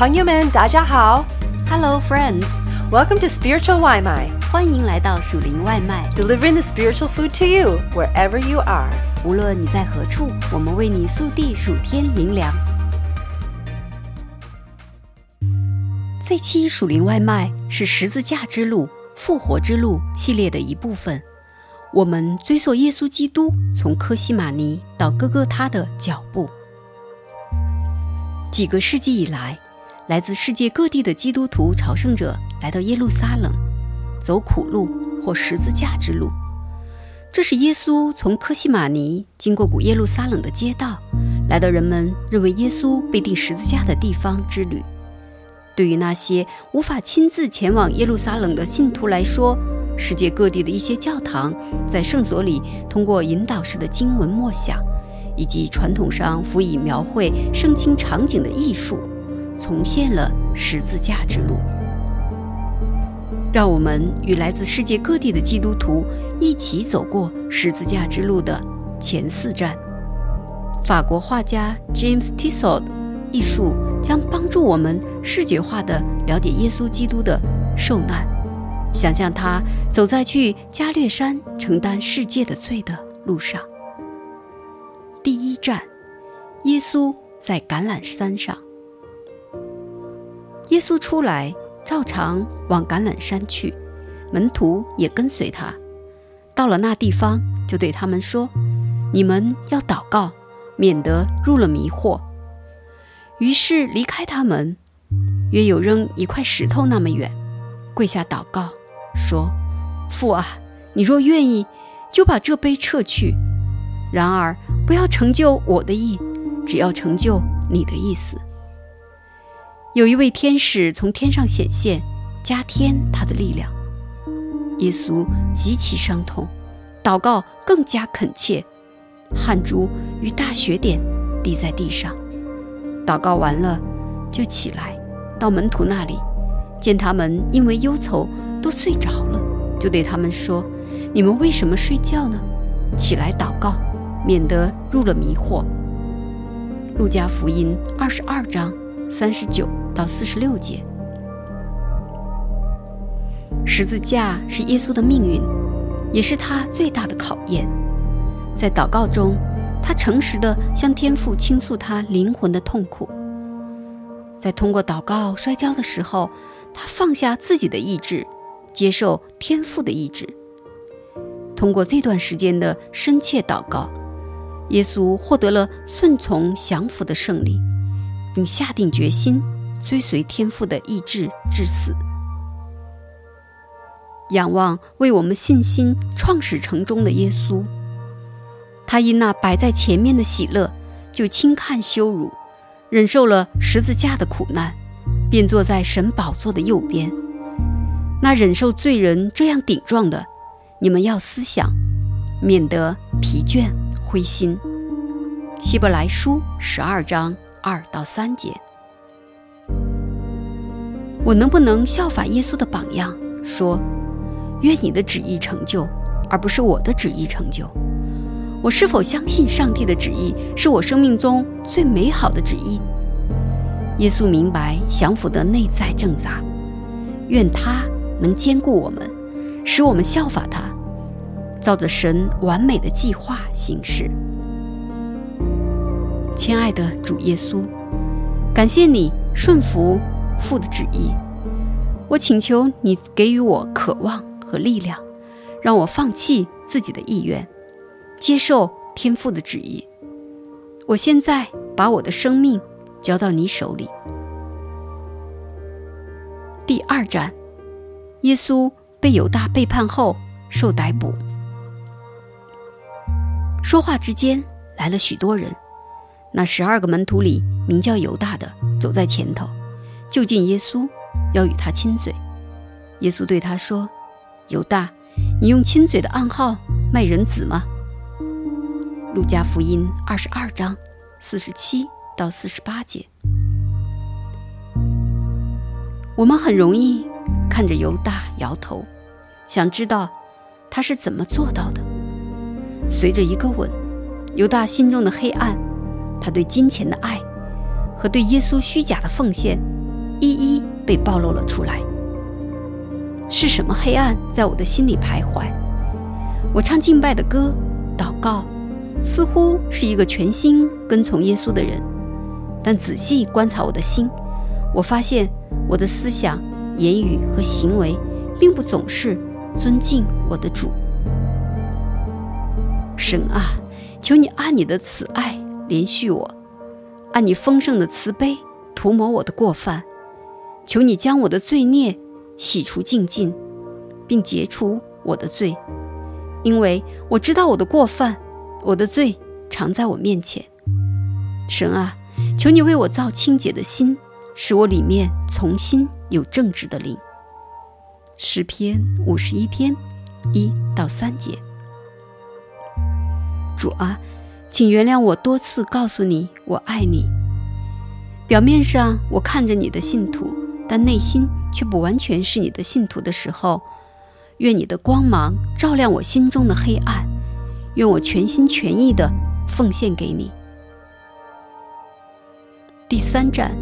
朋友们，大家好。Hello, friends！Welcome to Spiritual 外卖欢迎来到属灵外卖。delivering the spiritual food to you wherever you are. 无论你在何处，我们为你速递数天灵粮。这期属灵外卖是十字架之路、复活之路系列的一部分。我们追溯耶稣基督从科西玛尼到哥哥他的脚步。几个世纪以来，来自世界各地的基督徒朝圣者来到耶路撒冷，走苦路或十字架之路。这是耶稣从科西玛尼经过古耶路撒冷的街道，来到人们认为耶稣被钉十字架的地方之旅。对于那些无法亲自前往耶路撒冷的信徒来说，世界各地的一些教堂在圣所里通过引导式的经文默想，以及传统上辅以描绘圣经场景的艺术，重现了十字架之路。让我们与来自世界各地的基督徒一起走过十字架之路的前四站。法国画家 James Tissot 艺术将帮助我们视觉化地了解耶稣基督的受难，想象他走在去加略山承担世界的罪的路上。第一站，耶稣在橄榄山上。耶稣出来，照常往橄榄山去，门徒也跟随他。到了那地方，就对他们说：“你们要祷告，免得入了迷惑。”于是离开他们，约有扔一块石头那么远，跪下祷告，说：“父啊，你若愿意，就把这杯撤去。然而不要成就我的意，只要成就你的意思。”有一位天使从天上显现，加添他的力量。耶稣极其伤痛，祷告更加恳切，汗珠与大血点滴在地上。祷告完了，就起来到门徒那里，见他们因为忧愁都睡着了，就对他们说：“你们为什么睡觉呢？起来祷告，免得入了迷惑。”路加福音二十二章三十九到四十六节。十字架是耶稣的命运，也是他最大的考验。在祷告中，他诚实地向天父倾诉他灵魂的痛苦。在通过祷告摔跤的时候，他放下自己的意志，接受天父的意志。通过这段时间的深切祷告，耶稣获得了顺从降服的胜利，并下定决心追随天父的意志至死。仰望为我们信心创始成终的耶稣，他因那摆在前面的喜乐，就轻看羞辱，忍受了十字架的苦难，便坐在神宝座的右边。那忍受罪人这样顶撞的，你们要思想，免得疲倦灰心。希伯来书十二章二到三节。我能不能效法耶稣的榜样，说？愿你的旨意成就，而不是我的旨意成就。我是否相信上帝的旨意是我生命中最美好的旨意？耶稣明白降服的内在挣扎，愿他能兼顾我们，使我们效法他，照着神完美的计划行事。亲爱的主耶稣，感谢你顺服父的旨意，我请求你给予我渴望。和力量，让我放弃自己的意愿，接受天父的旨意。我现在把我的生命交到你手里。第二站，耶稣被犹大背叛后受逮捕。说话之间来了许多人，那十二个门徒里，名叫犹大的走在前头，就近耶稣，要与他亲嘴。耶稣对他说：“犹大，你用亲嘴的暗号卖人子吗？”路加福音二十二章四十七到四十八节。我们很容易看着犹大摇头，想知道他是怎么做到的。随着一个吻，犹大心中的黑暗，他对金钱的爱和对耶稣虚假的奉献，一一被暴露了出来。是什么黑暗在我的心里徘徊？我唱敬拜的歌，祷告，似乎是一个全心跟从耶稣的人。但仔细观察我的心，我发现我的思想、言语和行为，并不总是尊敬我的主。神啊，求你按你的慈爱怜恤我，按你丰盛的慈悲涂抹我的过犯。求你将我的罪孽洗除净尽，并解除我的罪，因为我知道我的过犯，我的罪常在我面前。神啊。求你为我造清洁的心，使我里面重新有正直的灵。诗篇五十一篇一到三节。主啊，请原谅我多次告诉你我爱你。表面上我看着你的信徒，但内心却不完全是你的信徒的时候，愿你的光芒照亮我心中的黑暗，愿我全心全意的奉献给你。第三站，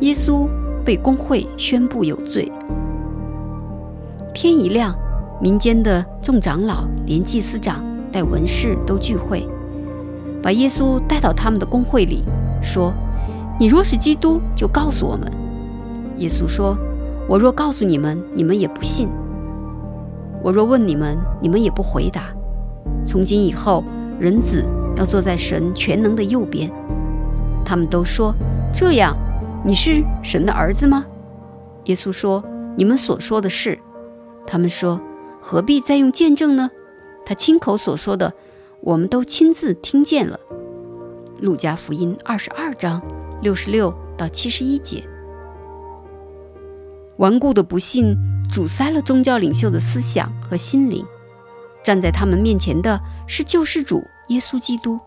耶稣被公会宣布有罪。天一亮，民间的众长老连祭司长带文士都聚会，把耶稣带到他们的公会里，说：“你若是基督，就告诉我们。”耶稣说：“我若告诉你们，你们也不信；我若问你们，你们也不回答。从今以后，人子要坐在神全能的右边。”他们都说。这样，你是神的儿子吗？耶稣说：“你们所说的是。”他们说：“何必再用见证呢？他亲口所说的，我们都亲自听见了。”路加福音二十二章六十六到七十一节。顽固的不信阻塞了宗教领袖的思想和心灵。站在他们面前的是救世主耶稣基督，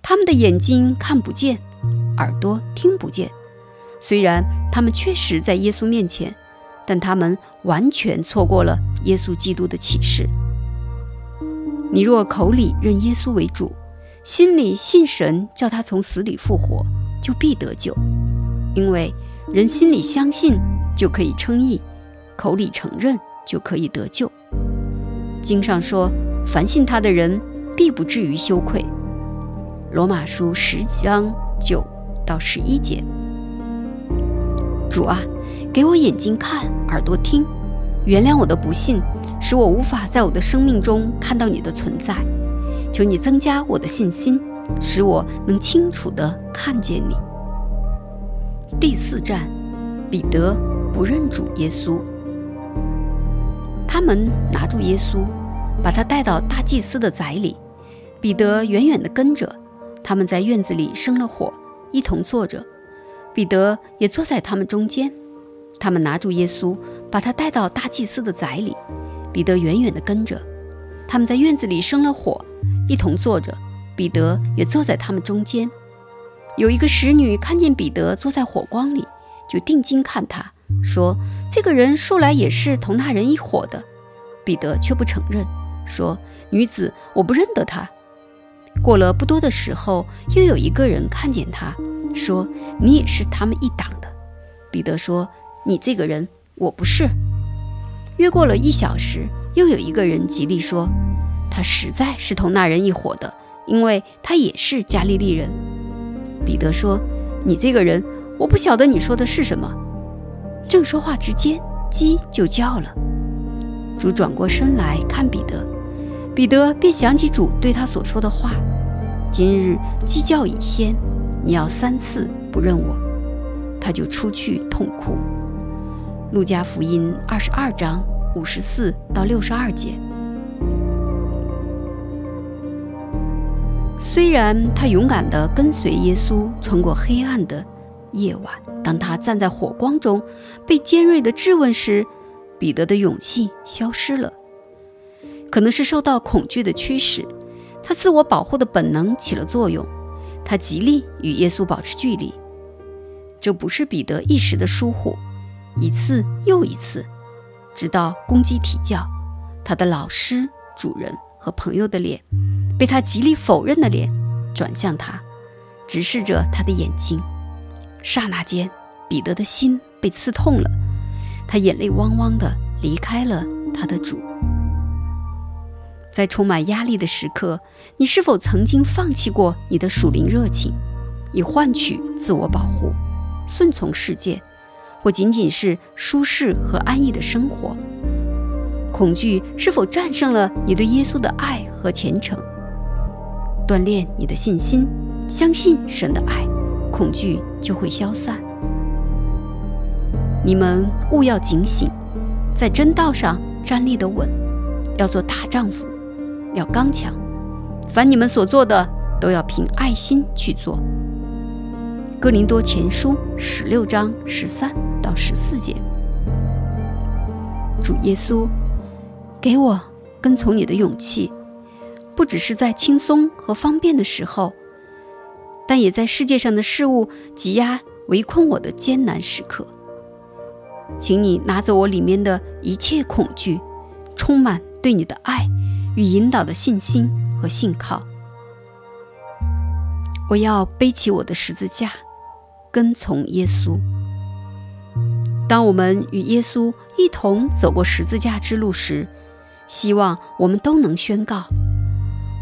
他们的眼睛看不见。耳朵听不见，虽然他们确实在耶稣面前，但他们完全错过了耶稣基督的启示。你若口里认耶稣为主，心里信神叫他从死里复活，就必得救。因为人心里相信就可以称义，口里承认就可以得救。经上说，凡信他的人必不至于羞愧。罗马书十章九。到十一节，主啊，给我眼睛看，耳朵听，原谅我的不信，使我无法在我的生命中看到你的存在。求你增加我的信心，使我能清楚地看见你。第四站，彼得不认主耶稣。他们拿住耶稣，把他带到大祭司的宅里。彼得远远地跟着，他们在院子里生了火。一同坐着，彼得也坐在他们中间。他们拿住耶稣，把他带到大祭司的宅里。彼得远远地跟着。他们在院子里生了火，一同坐着。彼得也坐在他们中间。有一个使女看见彼得坐在火光里，就定睛看他，说：“这个人素来也是同那人一伙的。”彼得却不承认，说：“女子，我不认得他。”过了不多的时候，又有一个人看见他，说：“你也是他们一党的。”彼得说：“你这个人，我不是。”约过了一小时，又有一个人极力说：“他实在是同那人一伙的，因为他也是加利利人。”彼得说：“你这个人，我不晓得你说的是什么。”正说话之间，鸡就叫了。主转过身来看彼得。彼得便想起主对他所说的话：“今日鸡叫已先，你要三次不认我。”他就出去痛哭。路加福音二十二章五十四到六十二节。虽然他勇敢地跟随耶稣穿过黑暗的夜晚，当他站在火光中被尖锐的质问时，彼得的勇气消失了。可能是受到恐惧的驱使，他自我保护的本能起了作用，他极力与耶稣保持距离。这不是彼得一时的疏忽，一次又一次，直到公鸡啼叫，他的老师、主人和朋友的脸，被他极力否认的脸转向他，直视着他的眼睛。刹那间，彼得的心被刺痛了，他眼泪汪汪的离开了他的主。在充满压力的时刻，你是否曾经放弃过你的属灵热情，以换取自我保护、顺从世界，或仅仅是舒适和安逸的生活？恐惧是否战胜了你对耶稣的爱和虔诚？锻炼你的信心，相信神的爱，恐惧就会消散。你们务要警醒，在真道上站立的稳，要做大丈夫。要刚强，凡你们所做的，都要凭爱心去做。哥林多前书十六章十三到十四节。主耶稣，给我跟从你的勇气，不只是在轻松和方便的时候，但也在世界上的事物挤压围困我的艰难时刻。请你拿走我里面的一切恐惧，充满对你的爱。与引导的信心和信靠，我要背起我的十字架，跟从耶稣。当我们与耶稣一同走过十字架之路时，希望我们都能宣告：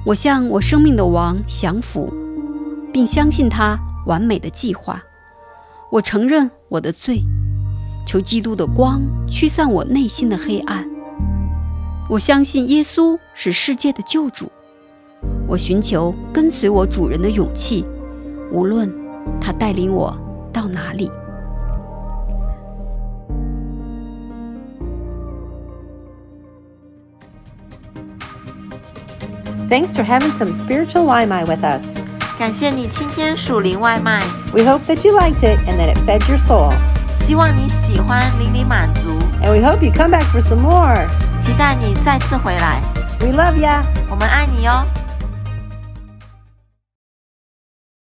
我向我生命的王降服，并相信他完美的计划。我承认我的罪，求基督的光驱散我内心的黑暗。我相信耶稣是世界的救主。我寻求跟随我主人的勇气，无论他带领我到哪里。Thanks for having some spiritual Waimai with us. 感谢你今天属灵外卖。We hope that you liked it and that it fed your soul. 希望你喜欢，令你满足。And we hope you come back for some more. 期待你再次回来。 We love ya. 我们爱你哟。